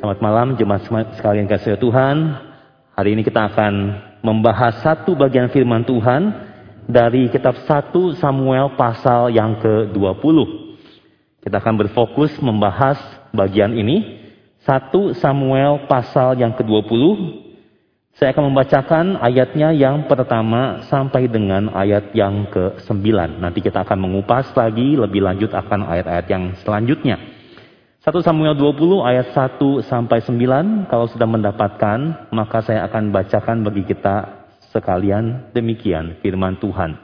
Selamat malam jemaat sekalian kasih Tuhan. Hari ini kita akan membahas satu bagian firman Tuhan dari kitab 1 Samuel pasal yang ke-20. Kita akan berfokus membahas bagian ini. 1 Samuel pasal yang ke-20. Saya akan membacakan ayatnya yang pertama sampai dengan ayat yang ke-9. Nanti kita akan mengupas lagi lebih lanjut akan ayat-ayat yang selanjutnya. 1 Samuel 20 ayat 1 sampai 9 kalau sudah mendapatkan maka saya akan bacakan bagi kita sekalian demikian firman Tuhan.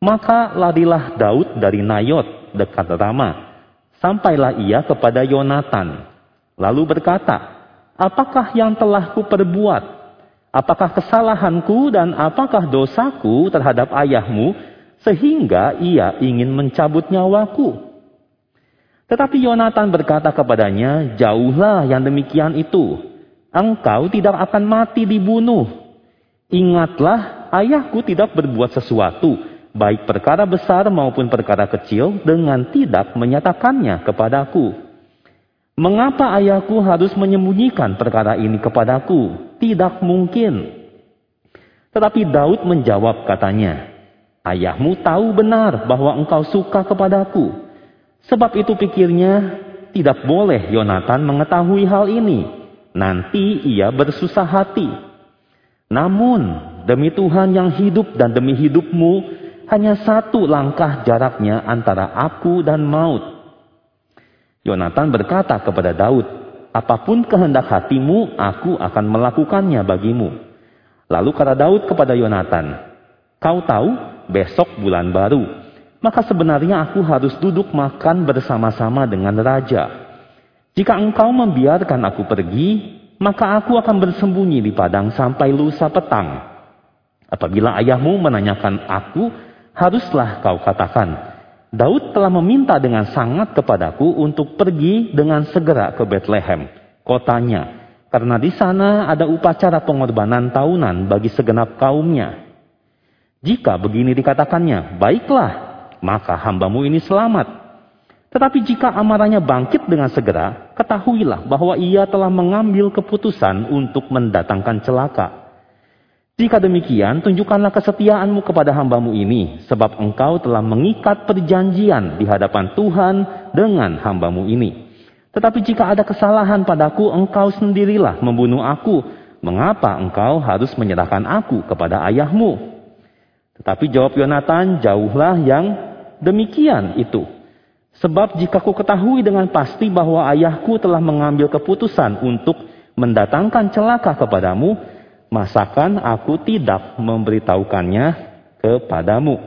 Maka larilah Daud dari Nayot dekat Rama. Sampailah ia kepada Yonatan. Lalu berkata, Apakah yang telah kuperbuat? Apakah kesalahanku dan apakah dosaku terhadap ayahmu sehingga ia ingin mencabut nyawaku? Tetapi Yonatan berkata kepadanya, "Jauhlah yang demikian itu. Engkau tidak akan mati dibunuh. Ingatlah, ayahku tidak berbuat sesuatu, baik perkara besar maupun perkara kecil, dengan tidak menyatakannya kepadaku. Mengapa ayahku harus menyembunyikan perkara ini kepadaku? Tidak mungkin." Tetapi Daud menjawab katanya, "Ayahmu tahu benar bahwa engkau suka kepadaku." Sebab itu pikirnya, tidak boleh Yonatan mengetahui hal ini. Nanti ia bersusah hati. Namun, demi Tuhan yang hidup dan demi hidupmu, hanya satu langkah jaraknya antara aku dan maut. Yonatan berkata kepada Daud, Apa pun kehendak hatimu, aku akan melakukannya bagimu. Lalu kata Daud kepada Yonatan, Kau tahu, besok bulan baru, maka sebenarnya aku harus duduk makan bersama-sama dengan raja. Jika engkau membiarkan aku pergi, maka aku akan bersembunyi di padang sampai lusa petang. Apabila ayahmu menanyakan aku, haruslah kau katakan, Daud telah meminta dengan sangat kepadaku untuk pergi dengan segera ke Bethlehem, kotanya, karena di sana ada upacara pengorbanan tahunan bagi segenap kaumnya. Jika begini dikatakannya, baiklah, maka hambamu ini selamat. Tetapi jika amarahnya bangkit dengan segera, ketahuilah bahwa ia telah mengambil keputusan untuk mendatangkan celaka. Jika demikian, tunjukkanlah kesetiaanmu kepada hambamu ini, sebab engkau telah mengikat perjanjian di hadapan Tuhan dengan hambamu ini. Tetapi jika ada kesalahan padaku, engkau sendirilah membunuh aku. Mengapa engkau harus menyerahkan aku kepada ayahmu? Tetapi jawab Yonatan, jauhlah yang demikian itu. Sebab jika ku ketahui dengan pasti bahwa ayahku telah mengambil keputusan untuk mendatangkan celaka kepadamu, masakan aku tidak memberitahukannya kepadamu.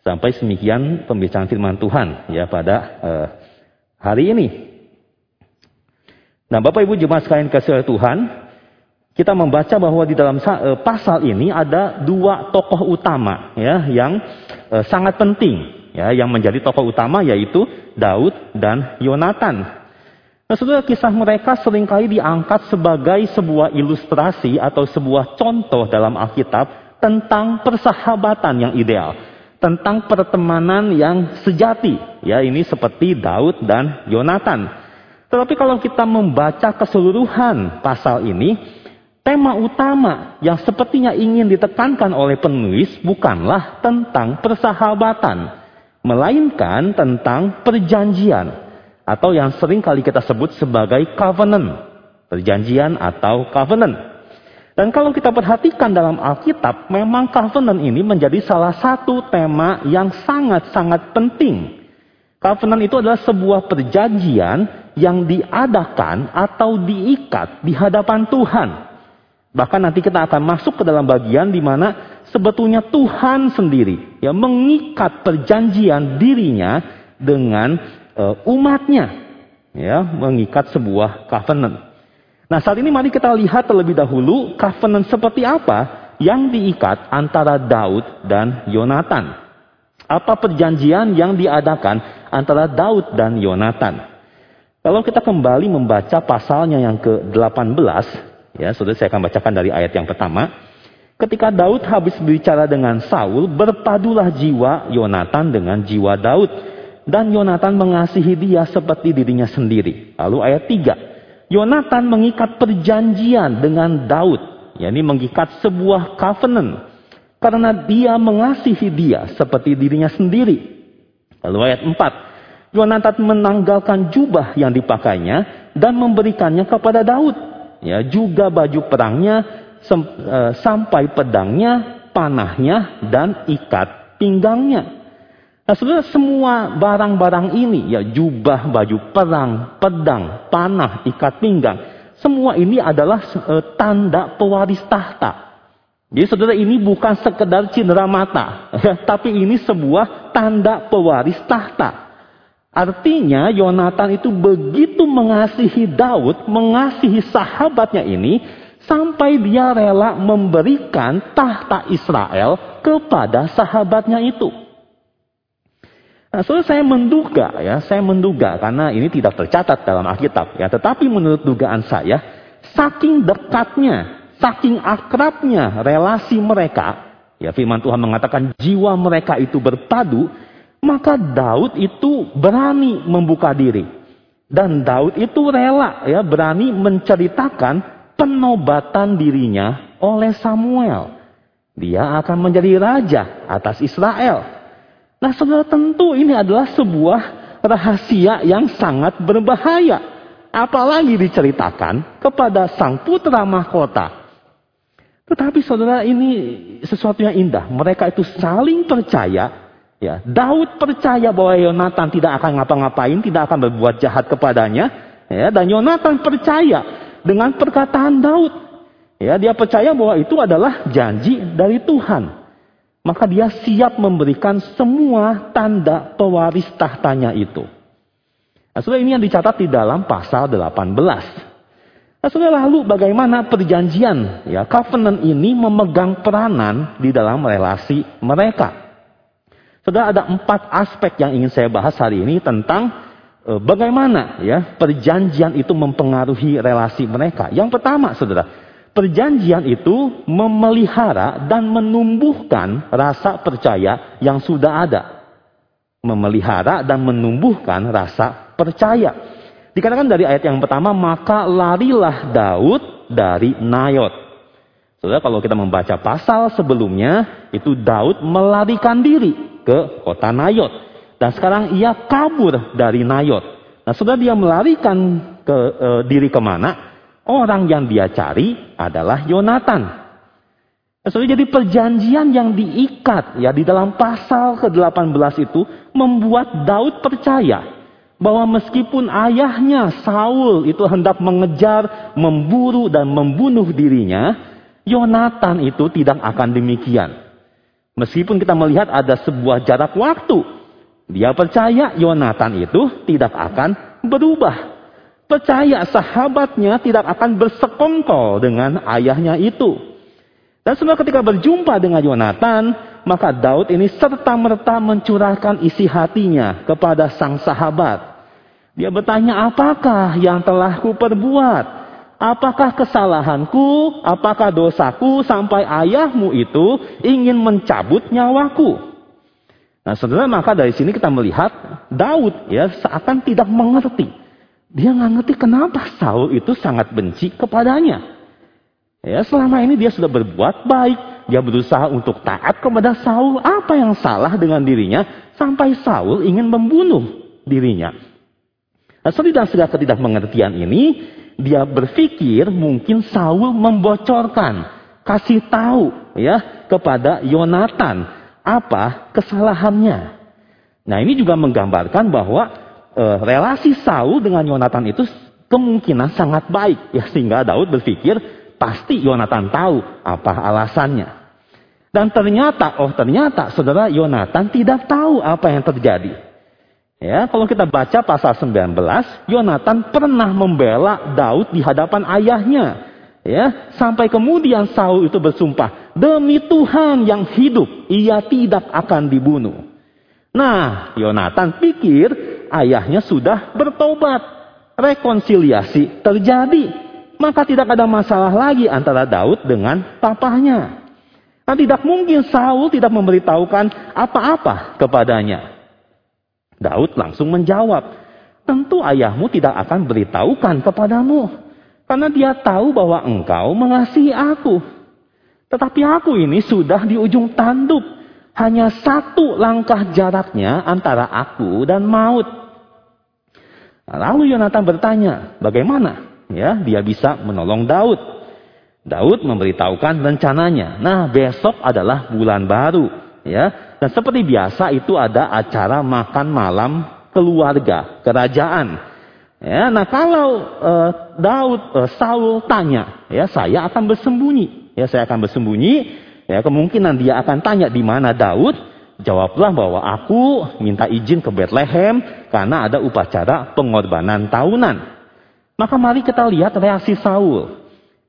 Sampai semikian pembicaraan firman Tuhan ya pada uh, hari ini. Nah, Bapak Ibu jemaat sekalian kasih Tuhan, kita membaca bahwa di dalam uh, pasal ini ada dua tokoh utama ya yang e, sangat penting ya yang menjadi tokoh utama yaitu Daud dan Yonatan. Nah, kisah mereka sering kali diangkat sebagai sebuah ilustrasi atau sebuah contoh dalam Alkitab tentang persahabatan yang ideal, tentang pertemanan yang sejati. Ya, ini seperti Daud dan Yonatan. Tetapi kalau kita membaca keseluruhan pasal ini, Tema utama yang sepertinya ingin ditekankan oleh penulis bukanlah tentang persahabatan, melainkan tentang perjanjian atau yang sering kali kita sebut sebagai covenant, perjanjian atau covenant. Dan kalau kita perhatikan dalam Alkitab, memang covenant ini menjadi salah satu tema yang sangat-sangat penting. Covenant itu adalah sebuah perjanjian yang diadakan atau diikat di hadapan Tuhan Bahkan nanti kita akan masuk ke dalam bagian di mana sebetulnya Tuhan sendiri ya mengikat perjanjian dirinya dengan uh, umatnya ya mengikat sebuah covenant. Nah, saat ini mari kita lihat terlebih dahulu covenant seperti apa yang diikat antara Daud dan Yonatan. Apa perjanjian yang diadakan antara Daud dan Yonatan? Kalau kita kembali membaca pasalnya yang ke-18, Ya, saudara saya akan bacakan dari ayat yang pertama. Ketika Daud habis berbicara dengan Saul, berpadulah jiwa Yonatan dengan jiwa Daud. dan Yonatan mengasihi dia seperti dirinya sendiri. Lalu ayat 3. Yonatan mengikat perjanjian dengan Daud. yakni mengikat sebuah covenant. Karena dia mengasihi dia seperti dirinya sendiri. Lalu ayat 4. Yonatan menanggalkan jubah yang dipakainya dan memberikannya kepada Daud. Ya, juga baju perangnya e, sampai pedangnya, panahnya dan ikat pinggangnya. Nah, saudara, semua barang-barang ini, ya jubah, baju perang, pedang, panah, ikat pinggang, semua ini adalah uh, tanda pewaris tahta. Jadi saudara ini bukan sekedar cindera mata, tapi ini sebuah tanda pewaris tahta. Artinya Yonatan itu begitu mengasihi Daud, mengasihi sahabatnya ini, sampai dia rela memberikan tahta Israel kepada sahabatnya itu. Nah, so saya menduga ya, saya menduga karena ini tidak tercatat dalam Alkitab ya, tetapi menurut dugaan saya, saking dekatnya, saking akrabnya relasi mereka, ya firman Tuhan mengatakan jiwa mereka itu berpadu, maka Daud itu berani membuka diri. Dan Daud itu rela ya berani menceritakan penobatan dirinya oleh Samuel. Dia akan menjadi raja atas Israel. Nah saudara tentu ini adalah sebuah rahasia yang sangat berbahaya. Apalagi diceritakan kepada sang putra mahkota. Tetapi saudara ini sesuatu yang indah. Mereka itu saling percaya. Ya, Daud percaya bahwa Yonatan tidak akan ngapa-ngapain, tidak akan berbuat jahat kepadanya. Ya, dan Yonatan percaya dengan perkataan Daud. Ya, dia percaya bahwa itu adalah janji dari Tuhan maka dia siap memberikan semua tanda pewaris tahtanya itu. Nah, saudara ini yang dicatat di dalam pasal 18. Nah, saudara lalu bagaimana perjanjian ya covenant ini memegang peranan di dalam relasi mereka. Saudara ada empat aspek yang ingin saya bahas hari ini tentang e, bagaimana ya perjanjian itu mempengaruhi relasi mereka. Yang pertama, saudara, Perjanjian itu memelihara dan menumbuhkan rasa percaya yang sudah ada. Memelihara dan menumbuhkan rasa percaya. Dikatakan dari ayat yang pertama, maka larilah Daud dari Nayot. Saudara, kalau kita membaca pasal sebelumnya, itu Daud melarikan diri ke kota Nayot. Dan sekarang ia kabur dari Nayot. Nah, saudara dia melarikan ke e, diri ke mana? Orang yang dia cari adalah Yonatan. Saudara, jadi perjanjian yang diikat ya di dalam pasal ke-18 itu membuat Daud percaya bahwa meskipun ayahnya Saul itu hendak mengejar, memburu dan membunuh dirinya, Yonatan itu tidak akan demikian. Meskipun kita melihat ada sebuah jarak waktu, dia percaya Yonatan itu tidak akan berubah percaya sahabatnya tidak akan bersekongkol dengan ayahnya itu. Dan semua ketika berjumpa dengan Yonatan, maka Daud ini serta-merta mencurahkan isi hatinya kepada sang sahabat. Dia bertanya, apakah yang telah kuperbuat? Apakah kesalahanku, apakah dosaku sampai ayahmu itu ingin mencabut nyawaku? Nah, saudara, maka dari sini kita melihat Daud ya seakan tidak mengerti dia nggak ngerti kenapa Saul itu sangat benci kepadanya. Ya, selama ini dia sudah berbuat baik, dia berusaha untuk taat kepada Saul. Apa yang salah dengan dirinya sampai Saul ingin membunuh dirinya? Nah, segala ketidakmengertian ini, dia berpikir mungkin Saul membocorkan, kasih tahu ya kepada Yonatan apa kesalahannya. Nah, ini juga menggambarkan bahwa uh, relasi Saul dengan Yonatan itu kemungkinan sangat baik ya sehingga Daud berpikir pasti Yonatan tahu apa alasannya. Dan ternyata oh ternyata saudara Yonatan tidak tahu apa yang terjadi. Ya, kalau kita baca pasal 19, Yonatan pernah membela Daud di hadapan ayahnya. Ya, sampai kemudian Saul itu bersumpah, "Demi Tuhan yang hidup, ia tidak akan dibunuh." Nah, Yonatan pikir ayahnya sudah bertobat. Rekonsiliasi terjadi. Maka tidak ada masalah lagi antara Daud dengan papahnya. Nah, tidak mungkin Saul tidak memberitahukan apa-apa kepadanya. Daud langsung menjawab, tentu ayahmu tidak akan beritahukan kepadamu. Karena dia tahu bahwa engkau mengasihi aku. Tetapi aku ini sudah di ujung tanduk. Hanya satu langkah jaraknya antara aku dan maut. Lalu Yonatan bertanya, bagaimana ya dia bisa menolong Daud? Daud memberitahukan rencananya. Nah, besok adalah bulan baru, ya. Dan seperti biasa itu ada acara makan malam keluarga, kerajaan. Ya, nah kalau uh, Daud, uh, Saul tanya, ya saya akan bersembunyi. Ya, saya akan bersembunyi. Ya, kemungkinan dia akan tanya di mana Daud. Jawablah bahwa aku minta izin ke Bethlehem karena ada upacara pengorbanan tahunan. Maka mari kita lihat reaksi Saul.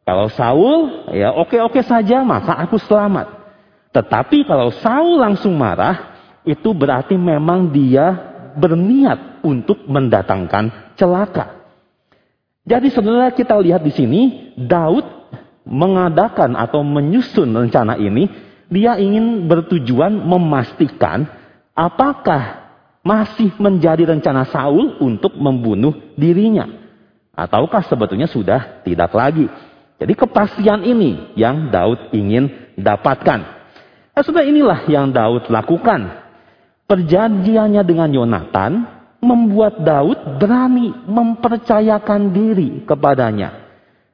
Kalau Saul, ya oke-oke saja, maka aku selamat. Tetapi kalau Saul langsung marah, itu berarti memang dia berniat untuk mendatangkan celaka. Jadi saudara kita lihat di sini Daud mengadakan atau menyusun rencana ini, dia ingin bertujuan memastikan apakah masih menjadi rencana Saul untuk membunuh dirinya ataukah sebetulnya sudah tidak lagi. Jadi kepastian ini yang Daud ingin dapatkan. Nah, sudah inilah yang Daud lakukan Perjanjiannya dengan Yonatan membuat Daud berani mempercayakan diri kepadanya.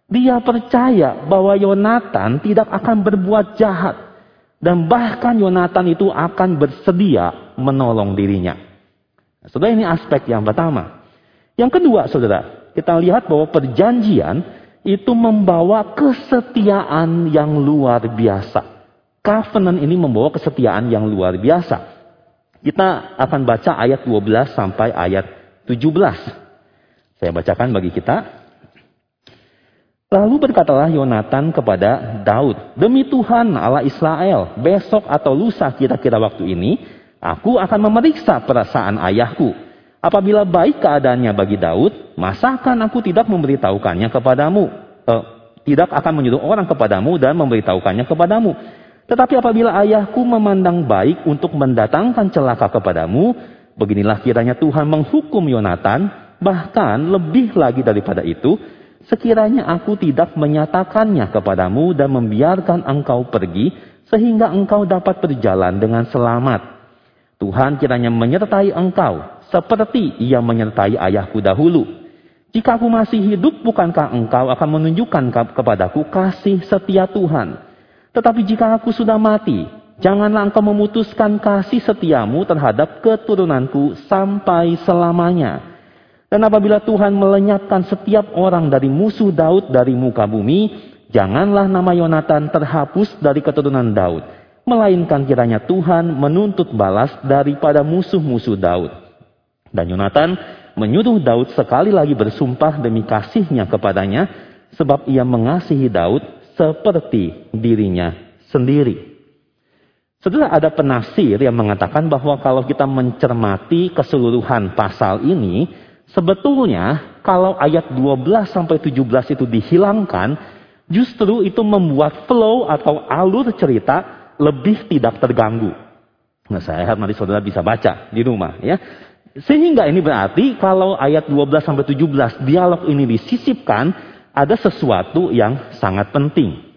Dia percaya bahwa Yonatan tidak akan berbuat jahat dan bahkan Yonatan itu akan bersedia menolong dirinya. Saudara ini aspek yang pertama. Yang kedua, saudara, kita lihat bahwa perjanjian itu membawa kesetiaan yang luar biasa. Covenant ini membawa kesetiaan yang luar biasa. Kita akan baca ayat 12 sampai ayat 17. Saya bacakan bagi kita. Lalu berkatalah Yonatan kepada Daud, Demi Tuhan Allah Israel, besok atau lusa kira-kira waktu ini, aku akan memeriksa perasaan ayahku. Apabila baik keadaannya bagi Daud, masakan aku tidak memberitahukannya kepadamu? Eh, tidak akan menyuruh orang kepadamu dan memberitahukannya kepadamu. Tetapi apabila ayahku memandang baik untuk mendatangkan celaka kepadamu, beginilah kiranya Tuhan menghukum Yonatan, bahkan lebih lagi daripada itu, sekiranya aku tidak menyatakannya kepadamu dan membiarkan engkau pergi, sehingga engkau dapat berjalan dengan selamat. Tuhan kiranya menyertai engkau, seperti ia menyertai ayahku dahulu. Jika aku masih hidup, bukankah engkau akan menunjukkan kepadaku kasih setia Tuhan?' Tetapi jika aku sudah mati, janganlah engkau memutuskan kasih setiamu terhadap keturunanku sampai selamanya. Dan apabila Tuhan melenyapkan setiap orang dari musuh Daud dari muka bumi, janganlah nama Yonatan terhapus dari keturunan Daud. Melainkan kiranya Tuhan menuntut balas daripada musuh-musuh Daud. Dan Yonatan menyuruh Daud sekali lagi bersumpah demi kasihnya kepadanya, sebab ia mengasihi Daud seperti dirinya sendiri. Setelah ada penafsir yang mengatakan bahwa kalau kita mencermati keseluruhan pasal ini, sebetulnya kalau ayat 12 sampai 17 itu dihilangkan, justru itu membuat flow atau alur cerita lebih tidak terganggu. Nah, saya harap nanti saudara bisa baca di rumah ya. Sehingga ini berarti kalau ayat 12 sampai 17 dialog ini disisipkan, ada sesuatu yang sangat penting.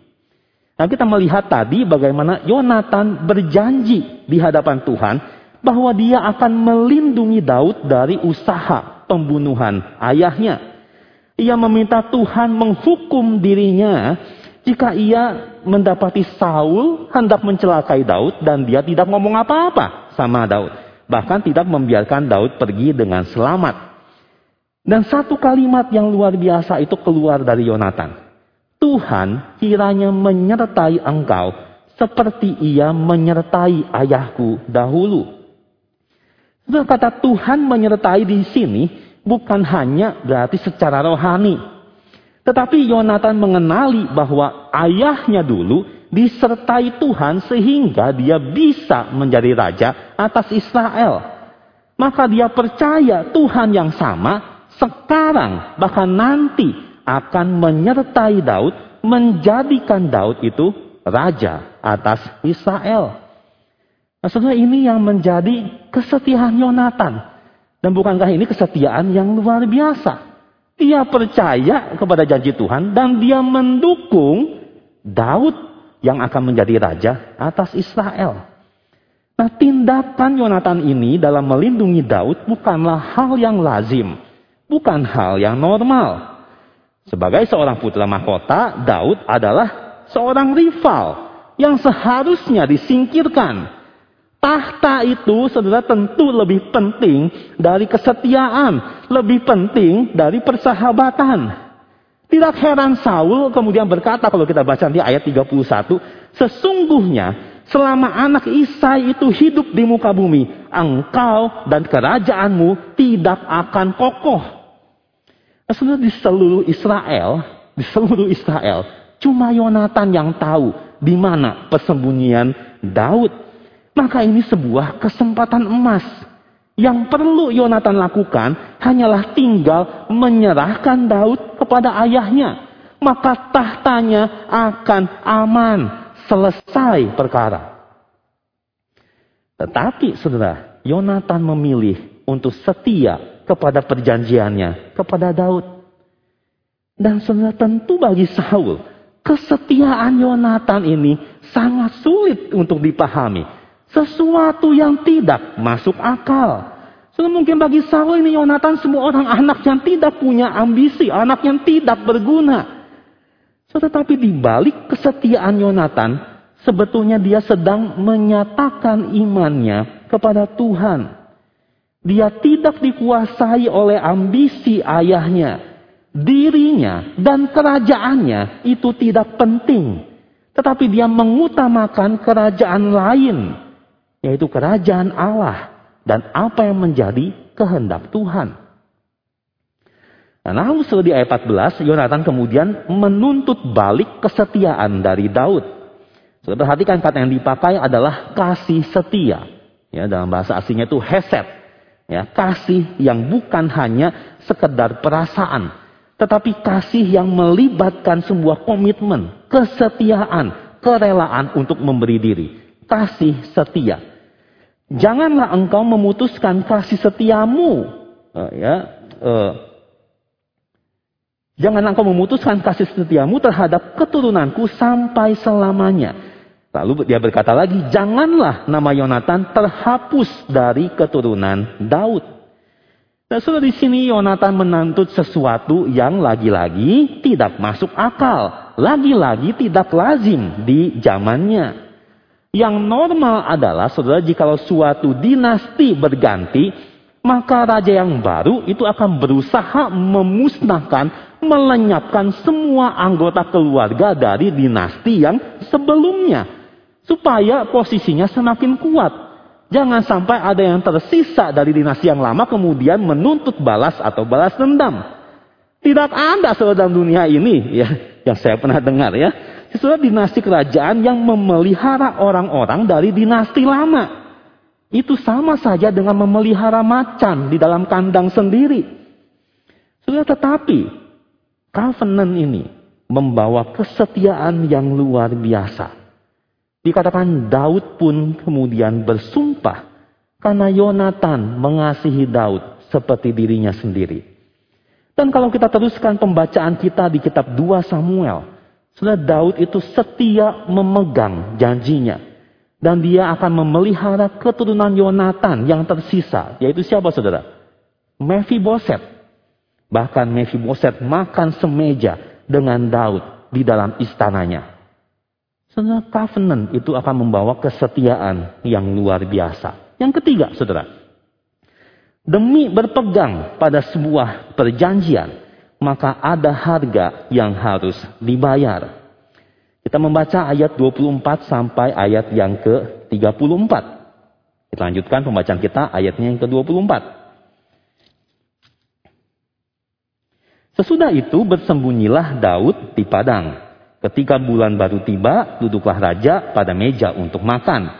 Nah kita melihat tadi bagaimana Yonatan berjanji di hadapan Tuhan bahwa dia akan melindungi Daud dari usaha pembunuhan ayahnya. Ia meminta Tuhan menghukum dirinya jika ia mendapati Saul hendak mencelakai Daud dan dia tidak ngomong apa-apa sama Daud. Bahkan tidak membiarkan Daud pergi dengan selamat. Dan satu kalimat yang luar biasa itu keluar dari Yonatan. Tuhan kiranya menyertai engkau seperti ia menyertai ayahku dahulu. Kata Tuhan menyertai di sini bukan hanya berarti secara rohani. Tetapi Yonatan mengenali bahwa ayahnya dulu disertai Tuhan sehingga dia bisa menjadi raja atas Israel. Maka dia percaya Tuhan yang sama sekarang bahkan nanti akan menyertai Daud, menjadikan Daud itu raja atas Israel. Saudara ini yang menjadi kesetiaan Yonatan. Dan bukankah ini kesetiaan yang luar biasa? Dia percaya kepada janji Tuhan dan dia mendukung Daud yang akan menjadi raja atas Israel. Nah, tindakan Yonatan ini dalam melindungi Daud bukanlah hal yang lazim, bukan hal yang normal. Sebagai seorang putra mahkota, Daud adalah seorang rival yang seharusnya disingkirkan. Tahta itu saudara tentu lebih penting dari kesetiaan, lebih penting dari persahabatan. Tidak heran Saul kemudian berkata kalau kita baca di ayat 31, sesungguhnya Selama anak Isai itu hidup di muka bumi, engkau dan kerajaanmu tidak akan kokoh. Sebenarnya di seluruh Israel, di seluruh Israel, cuma Yonatan yang tahu di mana persembunyian Daud. Maka ini sebuah kesempatan emas. Yang perlu Yonatan lakukan hanyalah tinggal menyerahkan Daud kepada ayahnya. Maka tahtanya akan aman selesai perkara. Tetapi saudara, Yonatan memilih untuk setia kepada perjanjiannya kepada Daud. Dan saudara tentu bagi Saul, kesetiaan Yonatan ini sangat sulit untuk dipahami. Sesuatu yang tidak masuk akal. Saudara mungkin bagi Saul ini Yonatan semua orang anak yang tidak punya ambisi, anak yang tidak berguna. Tetapi di balik kesetiaan Yonatan, sebetulnya dia sedang menyatakan imannya kepada Tuhan. Dia tidak dikuasai oleh ambisi ayahnya. Dirinya dan kerajaannya itu tidak penting. Tetapi dia mengutamakan kerajaan lain. Yaitu kerajaan Allah. Dan apa yang menjadi kehendak Tuhan. Nah, lalu di ayat 14, Yonatan kemudian menuntut balik kesetiaan dari Daud. Sudah perhatikan kata yang dipakai adalah kasih setia. Ya, dalam bahasa aslinya itu heset. Ya, kasih yang bukan hanya sekedar perasaan. Tetapi kasih yang melibatkan sebuah komitmen, kesetiaan, kerelaan untuk memberi diri. Kasih setia. Janganlah engkau memutuskan kasih setiamu. Uh, ya, uh, Jangan engkau memutuskan kasih setiamu terhadap keturunanku sampai selamanya. Lalu dia berkata lagi, janganlah nama Yonatan terhapus dari keturunan Daud. Dan sudah di sini Yonatan menantut sesuatu yang lagi-lagi tidak masuk akal. Lagi-lagi tidak lazim di zamannya. Yang normal adalah, saudara, jika suatu dinasti berganti, maka raja yang baru itu akan berusaha memusnahkan melenyapkan semua anggota keluarga dari dinasti yang sebelumnya. Supaya posisinya semakin kuat. Jangan sampai ada yang tersisa dari dinasti yang lama kemudian menuntut balas atau balas dendam. Tidak ada saudara dunia ini ya yang saya pernah dengar ya. Saudara dinasti kerajaan yang memelihara orang-orang dari dinasti lama. Itu sama saja dengan memelihara macan di dalam kandang sendiri. Sudah tetapi covenant ini membawa kesetiaan yang luar biasa. Dikatakan Daud pun kemudian bersumpah karena Yonatan mengasihi Daud seperti dirinya sendiri. Dan kalau kita teruskan pembacaan kita di kitab 2 Samuel, sudah Daud itu setia memegang janjinya. Dan dia akan memelihara keturunan Yonatan yang tersisa. Yaitu siapa saudara? Mephiboset Bahkan Mephiboset makan semeja dengan Daud di dalam istananya. Saudara, covenant itu akan membawa kesetiaan yang luar biasa. Yang ketiga, saudara. Demi berpegang pada sebuah perjanjian, maka ada harga yang harus dibayar. Kita membaca ayat 24 sampai ayat yang ke-34. Kita lanjutkan pembacaan kita ayatnya yang ke-24. Sesudah itu bersembunyilah Daud di padang. Ketika bulan baru tiba, duduklah raja pada meja untuk makan.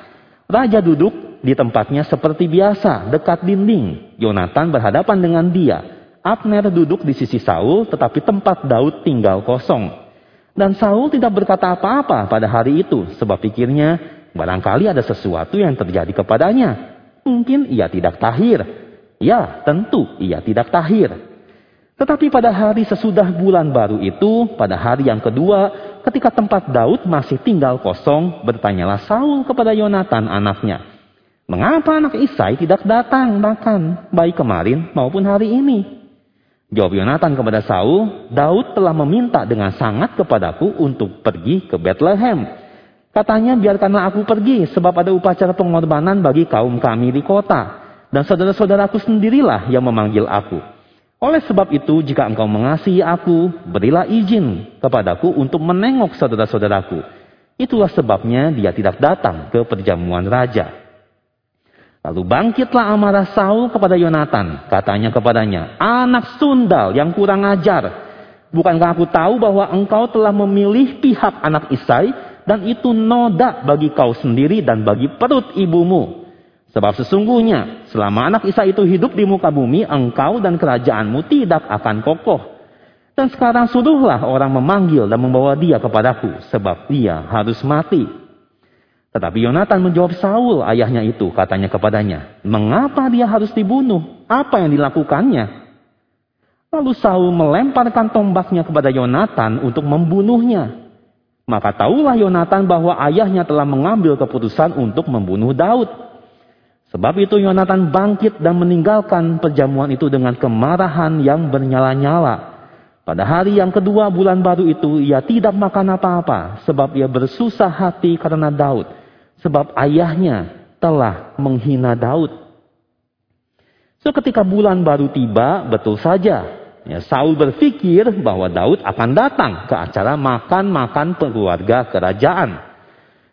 Raja duduk di tempatnya seperti biasa, dekat dinding. Yonatan berhadapan dengan dia. Abner duduk di sisi Saul, tetapi tempat Daud tinggal kosong. Dan Saul tidak berkata apa-apa pada hari itu, sebab pikirnya barangkali ada sesuatu yang terjadi kepadanya. Mungkin ia tidak tahir. Ya, tentu ia tidak tahir. Tetapi pada hari sesudah bulan baru itu, pada hari yang kedua, ketika tempat Daud masih tinggal kosong, bertanyalah Saul kepada Yonatan anaknya, Mengapa anak Isai tidak datang makan, baik kemarin maupun hari ini? Jawab Yonatan kepada Saul, Daud telah meminta dengan sangat kepadaku untuk pergi ke Bethlehem. Katanya, biarkanlah aku pergi, sebab ada upacara pengorbanan bagi kaum kami di kota. Dan saudara-saudaraku sendirilah yang memanggil aku. Oleh sebab itu, jika engkau mengasihi aku, berilah izin kepadaku untuk menengok saudara-saudaraku. Itulah sebabnya dia tidak datang ke perjamuan raja. Lalu bangkitlah amarah Saul kepada Yonatan. Katanya kepadanya, anak sundal yang kurang ajar. Bukankah aku tahu bahwa engkau telah memilih pihak anak Isai dan itu noda bagi kau sendiri dan bagi perut ibumu. Sebab sesungguhnya selama anak Isa itu hidup di muka bumi, engkau dan kerajaanmu tidak akan kokoh. Dan sekarang suruhlah orang memanggil dan membawa dia kepadaku, sebab dia harus mati. Tetapi Yonatan menjawab Saul, ayahnya itu, katanya kepadanya, mengapa dia harus dibunuh? Apa yang dilakukannya? Lalu Saul melemparkan tombaknya kepada Yonatan untuk membunuhnya. Maka tahulah Yonatan bahwa ayahnya telah mengambil keputusan untuk membunuh Daud. Sebab itu Yonatan bangkit dan meninggalkan perjamuan itu dengan kemarahan yang bernyala-nyala. Pada hari yang kedua bulan baru itu ia tidak makan apa-apa sebab ia bersusah hati karena Daud Sebab ayahnya telah menghina Daud. So ketika bulan baru tiba, betul saja. Ya, Saul berpikir bahwa Daud akan datang ke acara makan-makan keluarga kerajaan.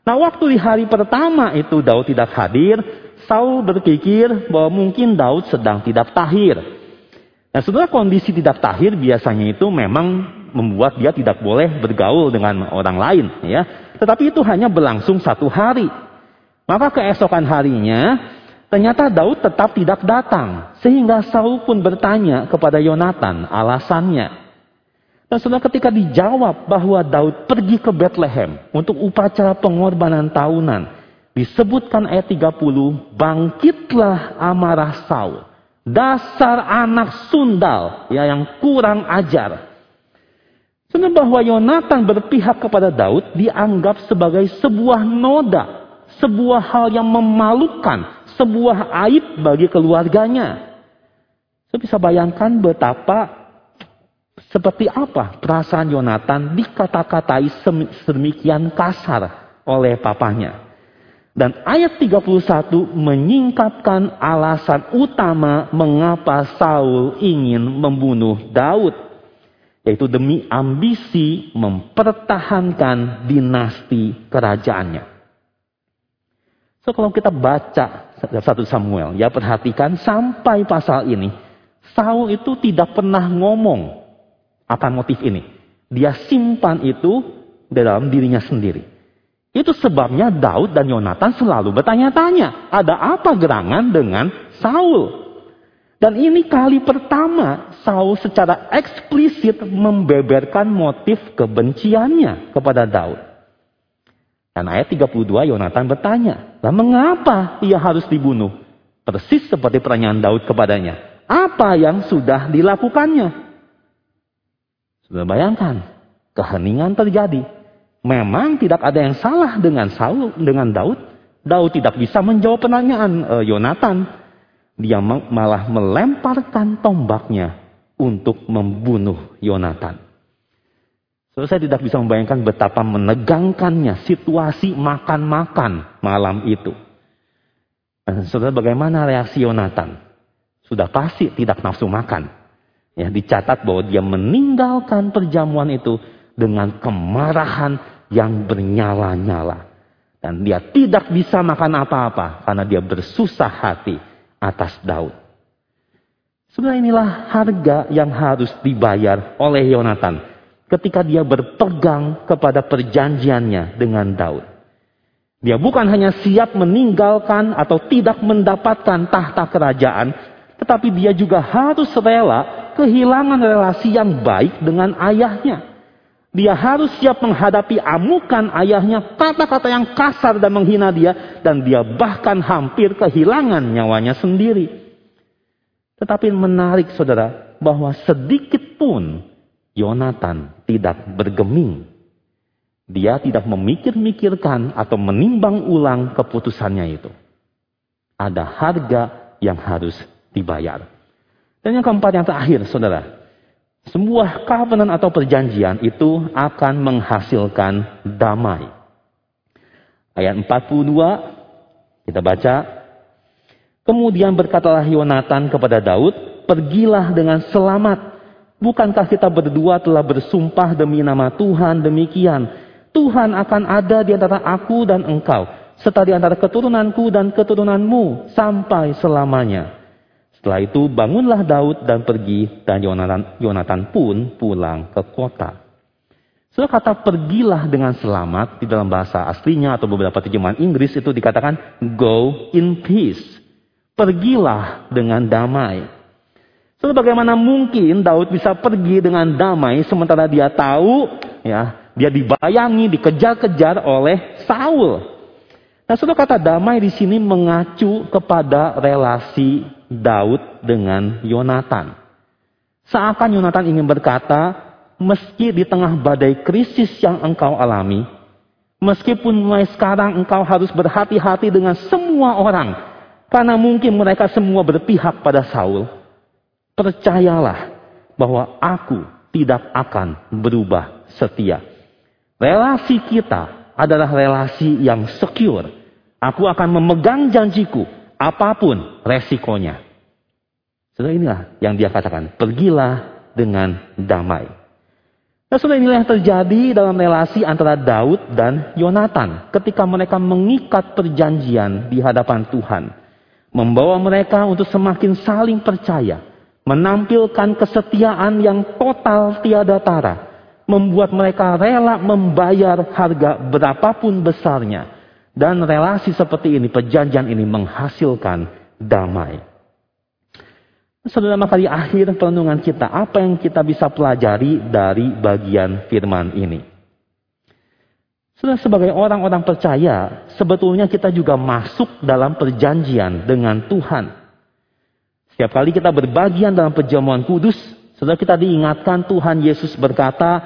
Nah waktu di hari pertama itu Daud tidak hadir, Saul berpikir bahwa mungkin Daud sedang tidak tahir. Nah sebenarnya kondisi tidak tahir biasanya itu memang membuat dia tidak boleh bergaul dengan orang lain. ya. Tetapi itu hanya berlangsung satu hari. Maka keesokan harinya, ternyata Daud tetap tidak datang. Sehingga Saul pun bertanya kepada Yonatan alasannya. Dan setelah ketika dijawab bahwa Daud pergi ke Bethlehem untuk upacara pengorbanan tahunan. Disebutkan ayat 30, bangkitlah amarah Saul. Dasar anak sundal ya, yang kurang ajar. Sebenarnya bahwa Yonatan berpihak kepada Daud dianggap sebagai sebuah noda. Sebuah hal yang memalukan. Sebuah aib bagi keluarganya. Saya bisa bayangkan betapa seperti apa perasaan Yonatan dikata-katai sedemikian kasar oleh papanya. Dan ayat 31 menyingkapkan alasan utama mengapa Saul ingin membunuh Daud yaitu demi ambisi mempertahankan dinasti kerajaannya. So kalau kita baca satu Samuel, ya perhatikan sampai pasal ini, Saul itu tidak pernah ngomong akan motif ini. Dia simpan itu dalam dirinya sendiri. Itu sebabnya Daud dan Yonatan selalu bertanya-tanya, ada apa gerangan dengan Saul? Dan ini kali pertama Saul secara eksplisit membeberkan motif kebenciannya kepada Daud. Dan ayat 32 Yonatan bertanya, lah mengapa ia harus dibunuh? Persis seperti pertanyaan Daud kepadanya. Apa yang sudah dilakukannya? Sudah bayangkan, keheningan terjadi. Memang tidak ada yang salah dengan Saul, dengan Daud. Daud tidak bisa menjawab pertanyaan uh, Yonatan dia malah melemparkan tombaknya untuk membunuh Yonatan. So, saya tidak bisa membayangkan betapa menegangkannya situasi makan-makan malam itu. Dan saudara bagaimana reaksi Yonatan? Sudah pasti tidak nafsu makan. Ya, dicatat bahwa dia meninggalkan perjamuan itu dengan kemarahan yang bernyala-nyala. Dan dia tidak bisa makan apa-apa karena dia bersusah hati atas Daud. Sebenarnya inilah harga yang harus dibayar oleh Yonatan ketika dia berpegang kepada perjanjiannya dengan Daud. Dia bukan hanya siap meninggalkan atau tidak mendapatkan tahta kerajaan, tetapi dia juga harus rela kehilangan relasi yang baik dengan ayahnya. Dia harus siap menghadapi amukan ayahnya, kata-kata yang kasar dan menghina dia, dan dia bahkan hampir kehilangan nyawanya sendiri. Tetapi menarik saudara, bahwa sedikit pun Yonatan tidak bergeming. Dia tidak memikir-mikirkan atau menimbang ulang keputusannya itu. Ada harga yang harus dibayar. Dan yang keempat yang terakhir, saudara. Sebuah covenant atau perjanjian itu akan menghasilkan damai. Ayat 42, kita baca. Kemudian berkatalah Yonatan kepada Daud, pergilah dengan selamat. Bukankah kita berdua telah bersumpah demi nama Tuhan demikian? Tuhan akan ada di antara aku dan engkau, serta di antara keturunanku dan keturunanmu sampai selamanya. Setelah itu bangunlah Daud dan pergi dan Yonatan, Yonatan pun pulang ke kota. Setelah kata pergilah dengan selamat di dalam bahasa aslinya atau beberapa terjemahan Inggris itu dikatakan go in peace. Pergilah dengan damai. So, bagaimana mungkin Daud bisa pergi dengan damai sementara dia tahu ya dia dibayangi, dikejar-kejar oleh Saul. Nah, sudah kata damai di sini mengacu kepada relasi Daud dengan Yonatan. Seakan Yonatan ingin berkata, meski di tengah badai krisis yang engkau alami, meskipun mulai sekarang engkau harus berhati-hati dengan semua orang, karena mungkin mereka semua berpihak pada Saul, percayalah bahwa aku tidak akan berubah setia. Relasi kita adalah relasi yang secure. Aku akan memegang janjiku apa pun resikonya. Saudara inilah yang dia katakan, pergilah dengan damai. Nah saudara inilah yang terjadi dalam relasi antara Daud dan Yonatan ketika mereka mengikat perjanjian di hadapan Tuhan. Membawa mereka untuk semakin saling percaya. Menampilkan kesetiaan yang total tiada tara. Membuat mereka rela membayar harga berapapun besarnya dan relasi seperti ini, perjanjian ini menghasilkan damai. Saudara maka di akhir perenungan kita, apa yang kita bisa pelajari dari bagian firman ini? Sudah sebagai orang-orang percaya, sebetulnya kita juga masuk dalam perjanjian dengan Tuhan. Setiap kali kita berbagian dalam perjamuan kudus, sudah kita diingatkan Tuhan Yesus berkata,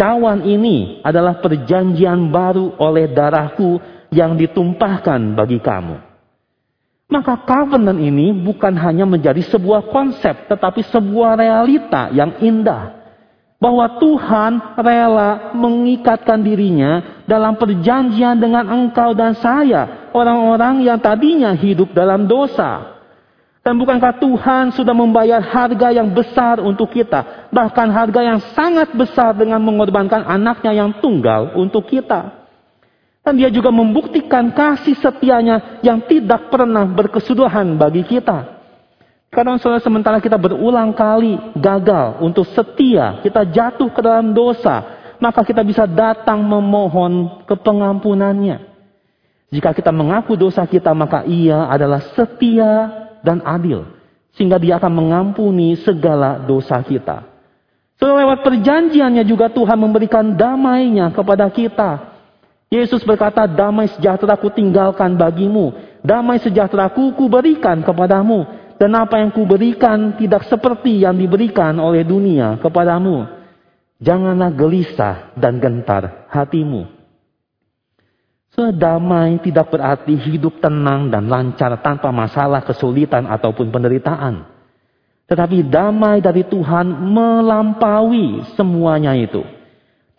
cawan ini adalah perjanjian baru oleh darahku yang ditumpahkan bagi kamu. Maka covenant ini bukan hanya menjadi sebuah konsep, tetapi sebuah realita yang indah. Bahwa Tuhan rela mengikatkan dirinya dalam perjanjian dengan engkau dan saya. Orang-orang yang tadinya hidup dalam dosa. Dan bukankah Tuhan sudah membayar harga yang besar untuk kita. Bahkan harga yang sangat besar dengan mengorbankan anaknya yang tunggal untuk kita. Dan dia juga membuktikan kasih setianya yang tidak pernah berkesudahan bagi kita. Karena saudara sementara kita berulang kali gagal untuk setia, kita jatuh ke dalam dosa, maka kita bisa datang memohon kepengampunannya. Jika kita mengaku dosa kita, maka ia adalah setia dan adil. Sehingga dia akan mengampuni segala dosa kita. Lewat perjanjiannya juga Tuhan memberikan damainya kepada kita. Yesus berkata, damai sejahtera ku tinggalkan bagimu. Damai sejahtera ku berikan kepadamu. Dan apa yang ku berikan tidak seperti yang diberikan oleh dunia kepadamu. Janganlah gelisah dan gentar hatimu. Sedamai tidak berarti hidup tenang dan lancar tanpa masalah, kesulitan ataupun penderitaan. Tetapi damai dari Tuhan melampaui semuanya itu.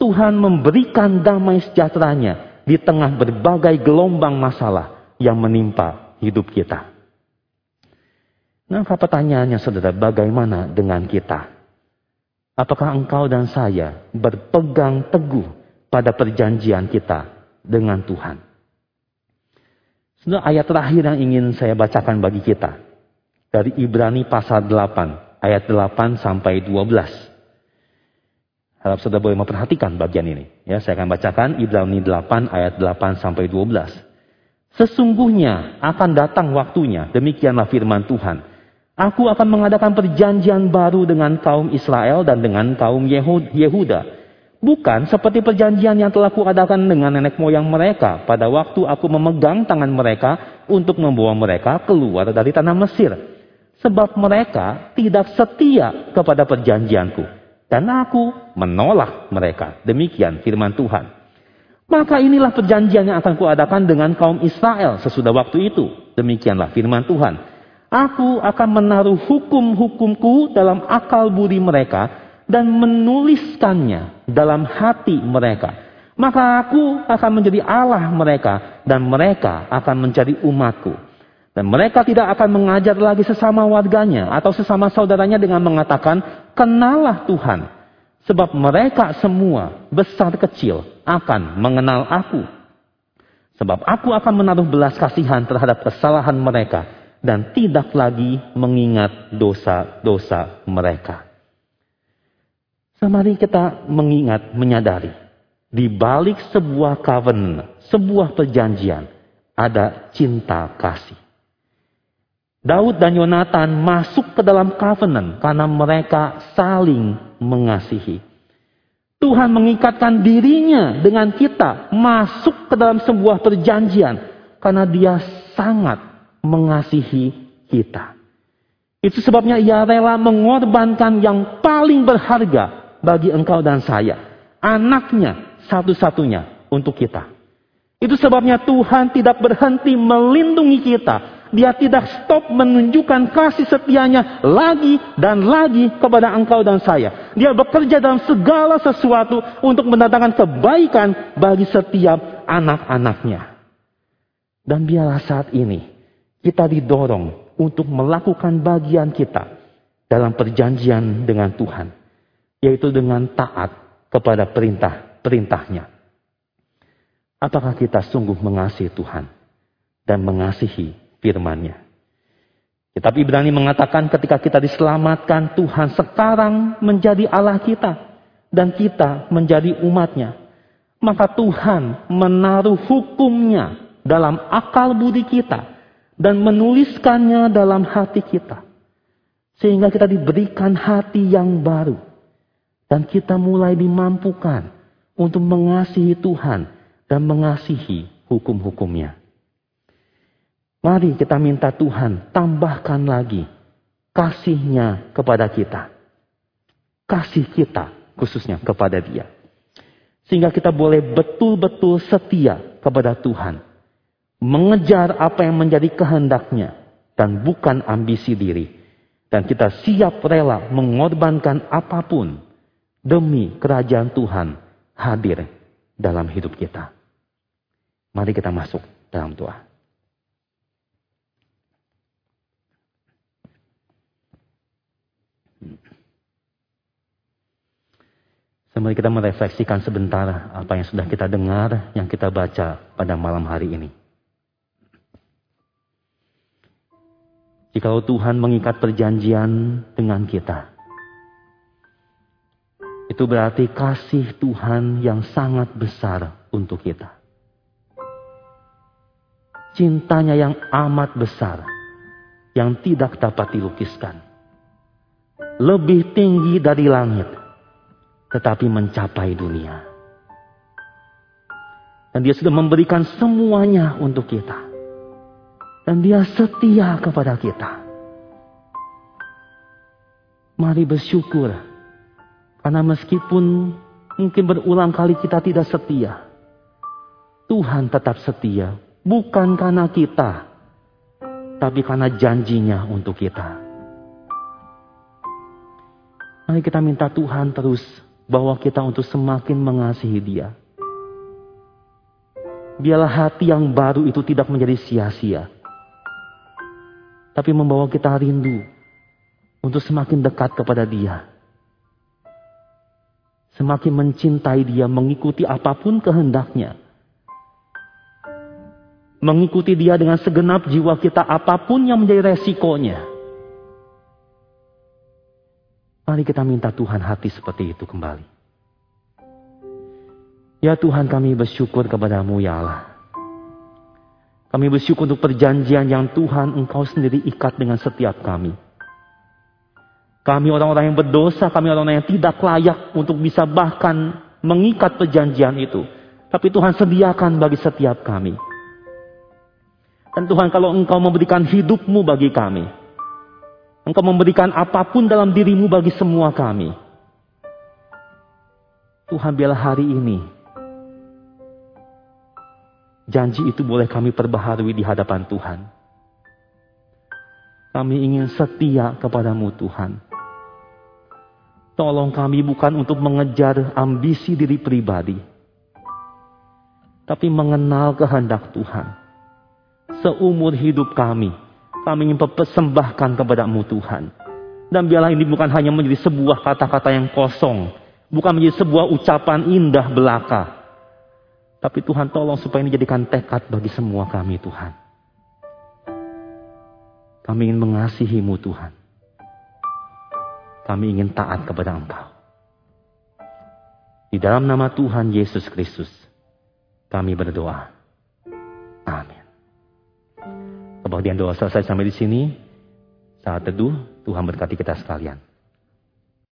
Tuhan memberikan damai sejahteranya di tengah berbagai gelombang masalah yang menimpa hidup kita. Nah, pertanyaannya saudara, bagaimana dengan kita? Apakah engkau dan saya berpegang teguh pada perjanjian kita dengan Tuhan? Saudara, ayat terakhir yang ingin saya bacakan bagi kita. Dari Ibrani pasal 8, ayat 8 sampai 12. Harap saudara boleh memperhatikan bagian ini. Ya, saya akan bacakan Ibrani 8 ayat 8 sampai 12. Sesungguhnya akan datang waktunya, demikianlah firman Tuhan. Aku akan mengadakan perjanjian baru dengan kaum Israel dan dengan kaum Yehuda. Bukan seperti perjanjian yang telah kuadakan dengan nenek moyang mereka pada waktu aku memegang tangan mereka untuk membawa mereka keluar dari tanah Mesir sebab mereka tidak setia kepada perjanjianku. Dan aku menolak mereka. Demikian firman Tuhan. Maka inilah perjanjian yang akan kuadakan dengan kaum Israel sesudah waktu itu. Demikianlah firman Tuhan. Aku akan menaruh hukum-hukumku dalam akal budi mereka dan menuliskannya dalam hati mereka. Maka aku akan menjadi Allah mereka dan mereka akan menjadi umatku. Dan mereka tidak akan mengajar lagi sesama warganya atau sesama saudaranya dengan mengatakan, kenalah Tuhan. Sebab mereka semua, besar kecil, akan mengenal aku. Sebab aku akan menaruh belas kasihan terhadap kesalahan mereka dan tidak lagi mengingat dosa-dosa mereka. Semari kita mengingat, menyadari. Di balik sebuah covenant, sebuah perjanjian, ada cinta kasih. Daud dan Yonatan masuk ke dalam covenant karena mereka saling mengasihi. Tuhan mengikatkan dirinya dengan kita masuk ke dalam sebuah perjanjian karena dia sangat mengasihi kita. Itu sebabnya ia rela mengorbankan yang paling berharga bagi engkau dan saya. Anaknya satu-satunya untuk kita. Itu sebabnya Tuhan tidak berhenti melindungi kita dia tidak stop menunjukkan kasih setianya lagi dan lagi kepada engkau dan saya. Dia bekerja dalam segala sesuatu untuk mendatangkan kebaikan bagi setiap anak-anaknya. Dan biarlah saat ini kita didorong untuk melakukan bagian kita dalam perjanjian dengan Tuhan. Yaitu dengan taat kepada perintah-perintahnya. Apakah kita sungguh mengasihi Tuhan dan mengasihi firman-Nya. Kitab Ibrani mengatakan ketika kita diselamatkan, Tuhan sekarang menjadi Allah kita. Dan kita menjadi umatnya. Maka Tuhan menaruh hukumnya dalam akal budi kita. Dan menuliskannya dalam hati kita. Sehingga kita diberikan hati yang baru. Dan kita mulai dimampukan untuk mengasihi Tuhan dan mengasihi hukum-hukumnya. Mari kita minta Tuhan tambahkan lagi kasihnya kepada kita. Kasih kita khususnya kepada dia. Sehingga kita boleh betul-betul setia kepada Tuhan. Mengejar apa yang menjadi kehendaknya. Dan bukan ambisi diri. Dan kita siap rela mengorbankan apa pun. Demi kerajaan Tuhan hadir dalam hidup kita. Mari kita masuk dalam doa. Mari kita merefleksikan sebentar apa yang sudah kita dengar, yang kita baca pada malam hari ini. Jikalau Tuhan mengikat perjanjian dengan kita, itu berarti kasih Tuhan yang sangat besar untuk kita. Cintanya yang amat besar, yang tidak dapat dilukiskan. Lebih tinggi dari langit tetapi mencapai dunia. Dan dia sudah memberikan semuanya untuk kita. Dan dia setia kepada kita. Mari bersyukur. Karena meskipun mungkin berulang kali kita tidak setia. Tuhan tetap setia. Bukan karena kita. Tapi karena janjinya untuk kita. Mari kita minta Tuhan terus bahwa kita untuk semakin mengasihi Dia. Biarlah hati yang baru itu tidak menjadi sia-sia, tapi membawa kita rindu untuk semakin dekat kepada Dia, semakin mencintai Dia, mengikuti apa pun kehendaknya, mengikuti Dia dengan segenap jiwa kita, apa pun yang menjadi resikonya. Mari kita minta Tuhan hati seperti itu kembali. Ya Tuhan kami bersyukur kepadamu ya Allah. Kami bersyukur untuk perjanjian yang Tuhan engkau sendiri ikat dengan setiap kami. Kami orang-orang yang berdosa, kami orang-orang yang tidak layak untuk bisa bahkan mengikat perjanjian itu. Tapi Tuhan sediakan bagi setiap kami. Dan Tuhan kalau engkau memberikan hidupmu bagi kami. Engkau memberikan apa pun dalam dirimu bagi semua kami. Tuhan biarlah hari ini janji itu boleh kami perbaharui di hadapan Tuhan. Kami ingin setia kepadamu Tuhan. Tolong kami bukan untuk mengejar ambisi diri pribadi. Tapi mengenal kehendak Tuhan. Seumur hidup kami, kami ingin persembahkan kepadamu Tuhan. Dan biarlah ini bukan hanya menjadi sebuah kata-kata yang kosong. Bukan menjadi sebuah ucapan indah belaka. Tapi Tuhan tolong supaya ini jadikan tekad bagi semua kami Tuhan. Kami ingin mengasihimu Tuhan. Kami ingin taat kepada Engkau. Di dalam nama Tuhan Yesus Kristus, kami berdoa. Amin. Kebahagiaan doa selesai sampai di sini. Saat teduh, Tuhan berkati kita sekalian.